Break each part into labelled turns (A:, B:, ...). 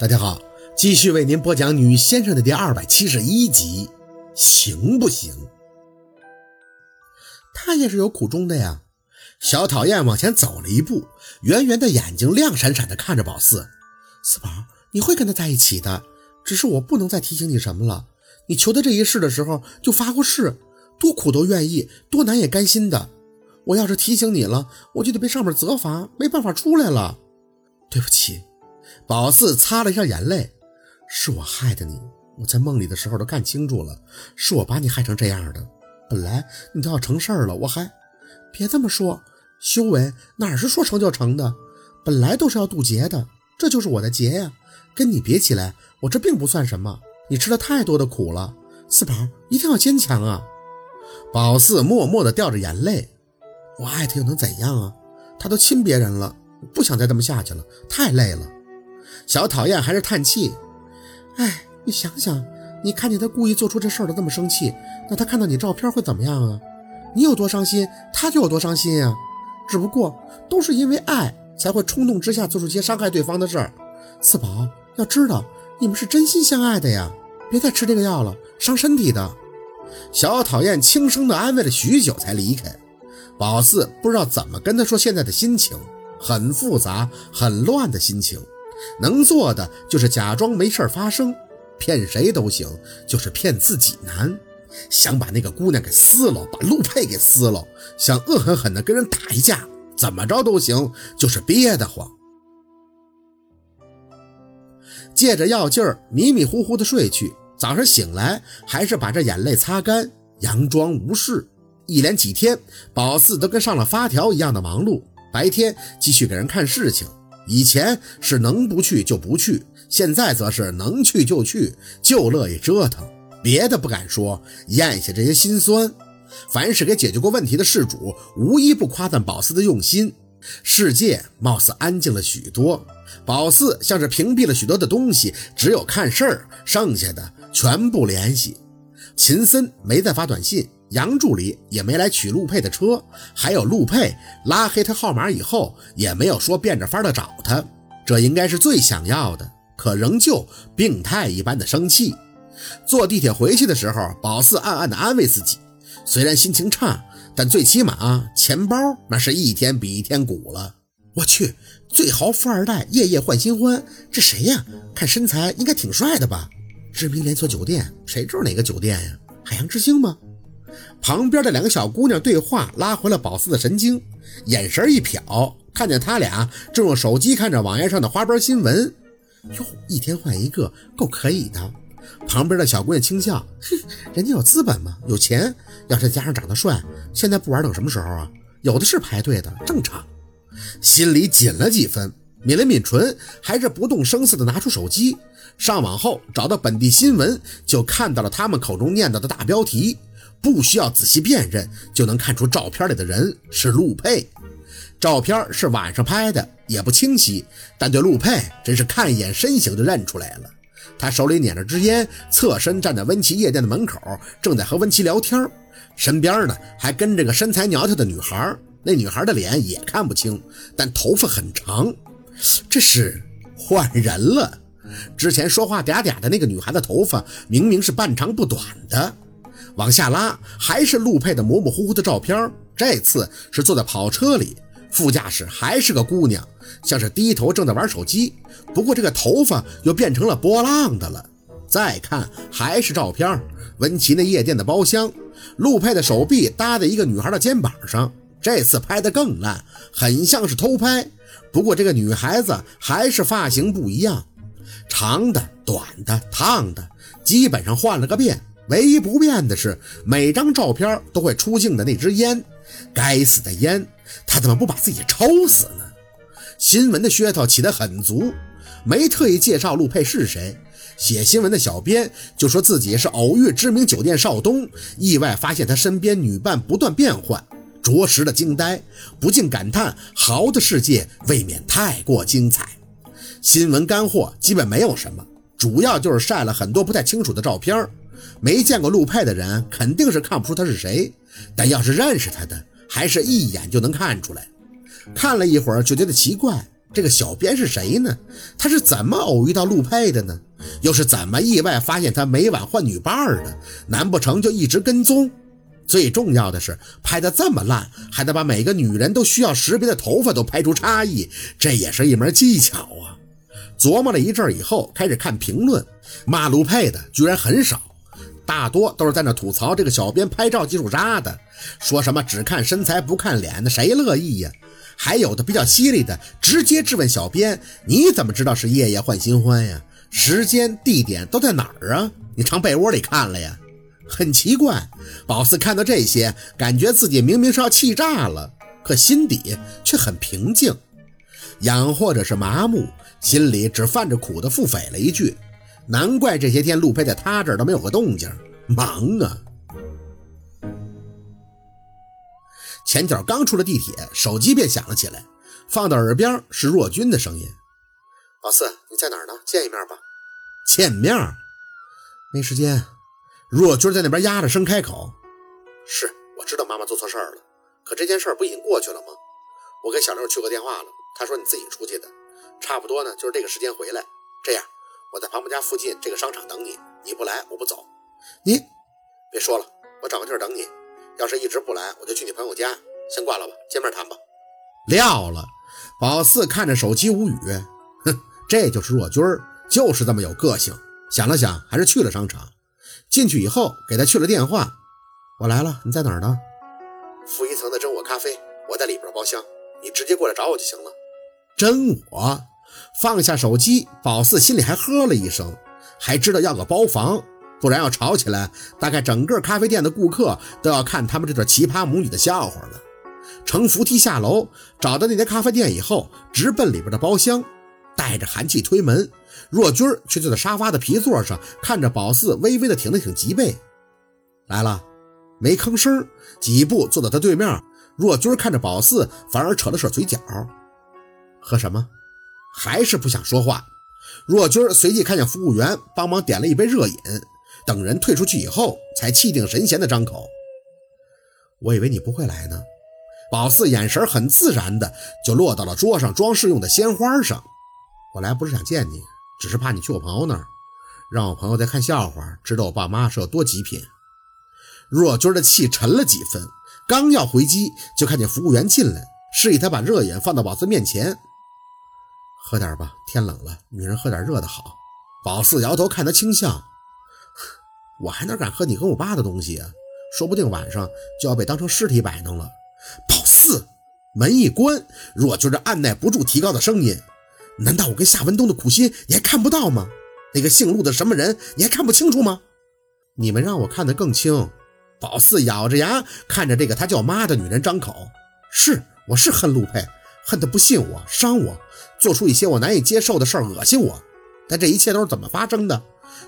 A: 大家好，继续为您播讲《女先生》的第二百七十一集，行不行？他也是有苦衷的呀。小讨厌往前走了一步，圆圆的眼睛亮闪闪的看着宝四。四宝，你会跟他在一起的，只是我不能再提醒你什么了。你求他这一世的时候就发过誓，多苦都愿意，多难也甘心的。我要是提醒你了，我就得被上面责罚，没办法出来了。对不起。宝四擦了一下眼泪，是我害的你。我在梦里的时候都看清楚了，是我把你害成这样的。本来你都要成事儿了，我还……别这么说，修为哪是说成就成的？本来都是要渡劫的，这就是我的劫呀。跟你比起来，我这并不算什么。你吃了太多的苦了，四宝一定要坚强啊！宝四默默地掉着眼泪。我爱他又能怎样啊？他都亲别人了，不想再这么下去了，太累了。小讨厌还是叹气，哎，你想想，你看见他故意做出这事儿的这么生气，那他看到你照片会怎么样啊？你有多伤心，他就有多伤心呀。只不过都是因为爱，才会冲动之下做出些伤害对方的事儿。四宝要知道，你们是真心相爱的呀，别再吃这个药了，伤身体的。小讨厌轻声的安慰了许久才离开。宝四不知道怎么跟他说现在的心情，很复杂、很乱的心情。能做的就是假装没事发生，骗谁都行，就是骗自己难。想把那个姑娘给撕了，把陆佩给撕了，想恶狠狠地跟人打一架，怎么着都行，就是憋得慌。借着药劲儿，迷迷糊糊的睡去。早上醒来，还是把这眼泪擦干，佯装无事。一连几天，宝四都跟上了发条一样的忙碌，白天继续给人看事情。以前是能不去就不去，现在则是能去就去，就乐意折腾，别的不敢说，咽下这些心酸。凡是给解决过问题的事主，无一不夸赞宝四的用心。世界貌似安静了许多，宝四像是屏蔽了许多的东西，只有看事儿，剩下的全部联系。秦森没再发短信。杨助理也没来取陆佩的车，还有陆佩拉黑他号码以后，也没有说变着法的找他，这应该是最想要的，可仍旧病态一般的生气。坐地铁回去的时候，宝四暗暗的安慰自己，虽然心情差，但最起码钱包那是一天比一天鼓了。我去，最豪富二代夜夜换新欢，这谁呀？看身材应该挺帅的吧？知名连锁酒店，谁知道哪个酒店呀？海洋之星吗？旁边的两个小姑娘对话拉回了宝四的神经，眼神一瞟，看见他俩正用手机看着网页上的花边新闻。哟，一天换一个，够可以的。旁边的小姑娘轻笑，哼，人家有资本嘛，有钱。要是加上长得帅，现在不玩等什么时候啊？有的是排队的，正常。心里紧了几分，抿了抿唇，还是不动声色的拿出手机，上网后找到本地新闻，就看到了他们口中念叨的大标题。不需要仔细辨认就能看出照片里的人是陆佩。照片是晚上拍的，也不清晰，但对陆佩真是看一眼身形就认出来了。他手里捻着支烟，侧身站在温琪夜店的门口，正在和温琪聊天，身边呢还跟着个身材苗条的女孩。那女孩的脸也看不清，但头发很长，这是换人了。之前说话嗲嗲的那个女孩的头发明明是半长不短的。往下拉，还是陆佩的模模糊糊的照片。这次是坐在跑车里，副驾驶还是个姑娘，像是低头正在玩手机。不过这个头发又变成了波浪的了。再看，还是照片，温琪那夜店的包厢，陆佩的手臂搭在一个女孩的肩膀上。这次拍的更烂，很像是偷拍。不过这个女孩子还是发型不一样，长的、短的、烫的，基本上换了个遍。唯一不变的是，每张照片都会出镜的那支烟。该死的烟，他怎么不把自己抽死呢？新闻的噱头起得很足，没特意介绍陆佩是谁。写新闻的小编就说自己是偶遇知名酒店少东，意外发现他身边女伴不断变换，着实的惊呆，不禁感叹豪的世界未免太过精彩。新闻干货基本没有什么，主要就是晒了很多不太清楚的照片。没见过陆佩的人肯定是看不出他是谁，但要是认识他的，还是一眼就能看出来。看了一会儿就觉得奇怪，这个小编是谁呢？他是怎么偶遇到陆佩的呢？又是怎么意外发现他每晚换女伴的？难不成就一直跟踪？最重要的是，拍的这么烂，还得把每个女人都需要识别的头发都拍出差异，这也是一门技巧啊！琢磨了一阵以后，开始看评论，骂陆佩的居然很少，大多都是在那吐槽这个小编拍照技术渣的，说什么只看身材不看脸的，谁乐意呀？还有的比较犀利的，直接质问小编：“你怎么知道是夜夜换新欢呀？时间、地点都在哪儿啊？你藏被窝里看了呀？”很奇怪，宝四看到这些，感觉自己明明是要气炸了，可心底却很平静，养或者是麻木，心里只泛着苦的腹诽了一句：“难怪这些天陆佩在他这儿都没有个动静，忙啊。”前脚刚出了地铁，手机便响了起来，放到耳边是若君的声音：“
B: 老四，你在哪儿呢？见一面吧。”
A: 见面？没时间。若君在那边压着声开口：“
B: 是，我知道妈妈做错事儿了，可这件事儿不已经过去了吗？我给小六去过电话了，他说你自己出去的，差不多呢，就是这个时间回来。这样，我在庞博家附近这个商场等你，你不来我不走。
A: 你
B: 别说了，我找个地儿等你。”要是一直不来，我就去你朋友家。先挂了吧，见面谈吧。
A: 撂了。宝四看着手机无语，哼，这就是若君儿，就是这么有个性。想了想，还是去了商场。进去以后，给他去了电话。我来了，你在哪儿呢？
B: 负一层的真我咖啡，我在里边包厢，你直接过来找我就行了。
A: 真我。放下手机，宝四心里还呵了一声，还知道要个包房。不然要吵起来，大概整个咖啡店的顾客都要看他们这对奇葩母女的笑话了。乘扶梯下楼，找到那家咖啡店以后，直奔里边的包厢，带着寒气推门。若君却坐在沙发的皮座上，看着宝四，微微的挺了挺脊背。来了，没吭声，几步坐到他对面。若君看着宝四，反而扯了扯嘴角。喝什么？还是不想说话。若君随即看见服务员，帮忙点了一杯热饮。等人退出去以后，才气定神闲地张口：“我以为你不会来呢。”宝四眼神很自然的就落到了桌上装饰用的鲜花上。我来不是想见你，只是怕你去我朋友那儿，让我朋友在看笑话，知道我爸妈是有多极品。若君的气沉了几分，刚要回击，就看见服务员进来，示意他把热饮放到宝四面前：“喝点吧，天冷了，女人喝点热的好。”宝四摇头，看他轻笑。我还哪敢喝你跟我爸的东西啊？说不定晚上就要被当成尸体摆弄了。宝四，门一关，若君这按耐不住提高的声音：“难道我跟夏文东的苦心你还看不到吗？那个姓陆的什么人你还看不清楚吗？你们让我看得更清。”宝四咬着牙看着这个他叫妈的女人张口：“是，我是恨陆佩，恨他不信我，伤我，做出一些我难以接受的事儿，恶心我。但这一切都是怎么发生的？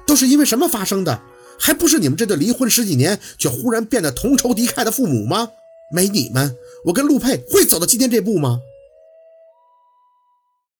A: 都是因为什么发生的？”还不是你们这对离婚十几年却忽然变得同仇敌忾的父母吗？没你们，我跟陆佩会走到今天这步吗？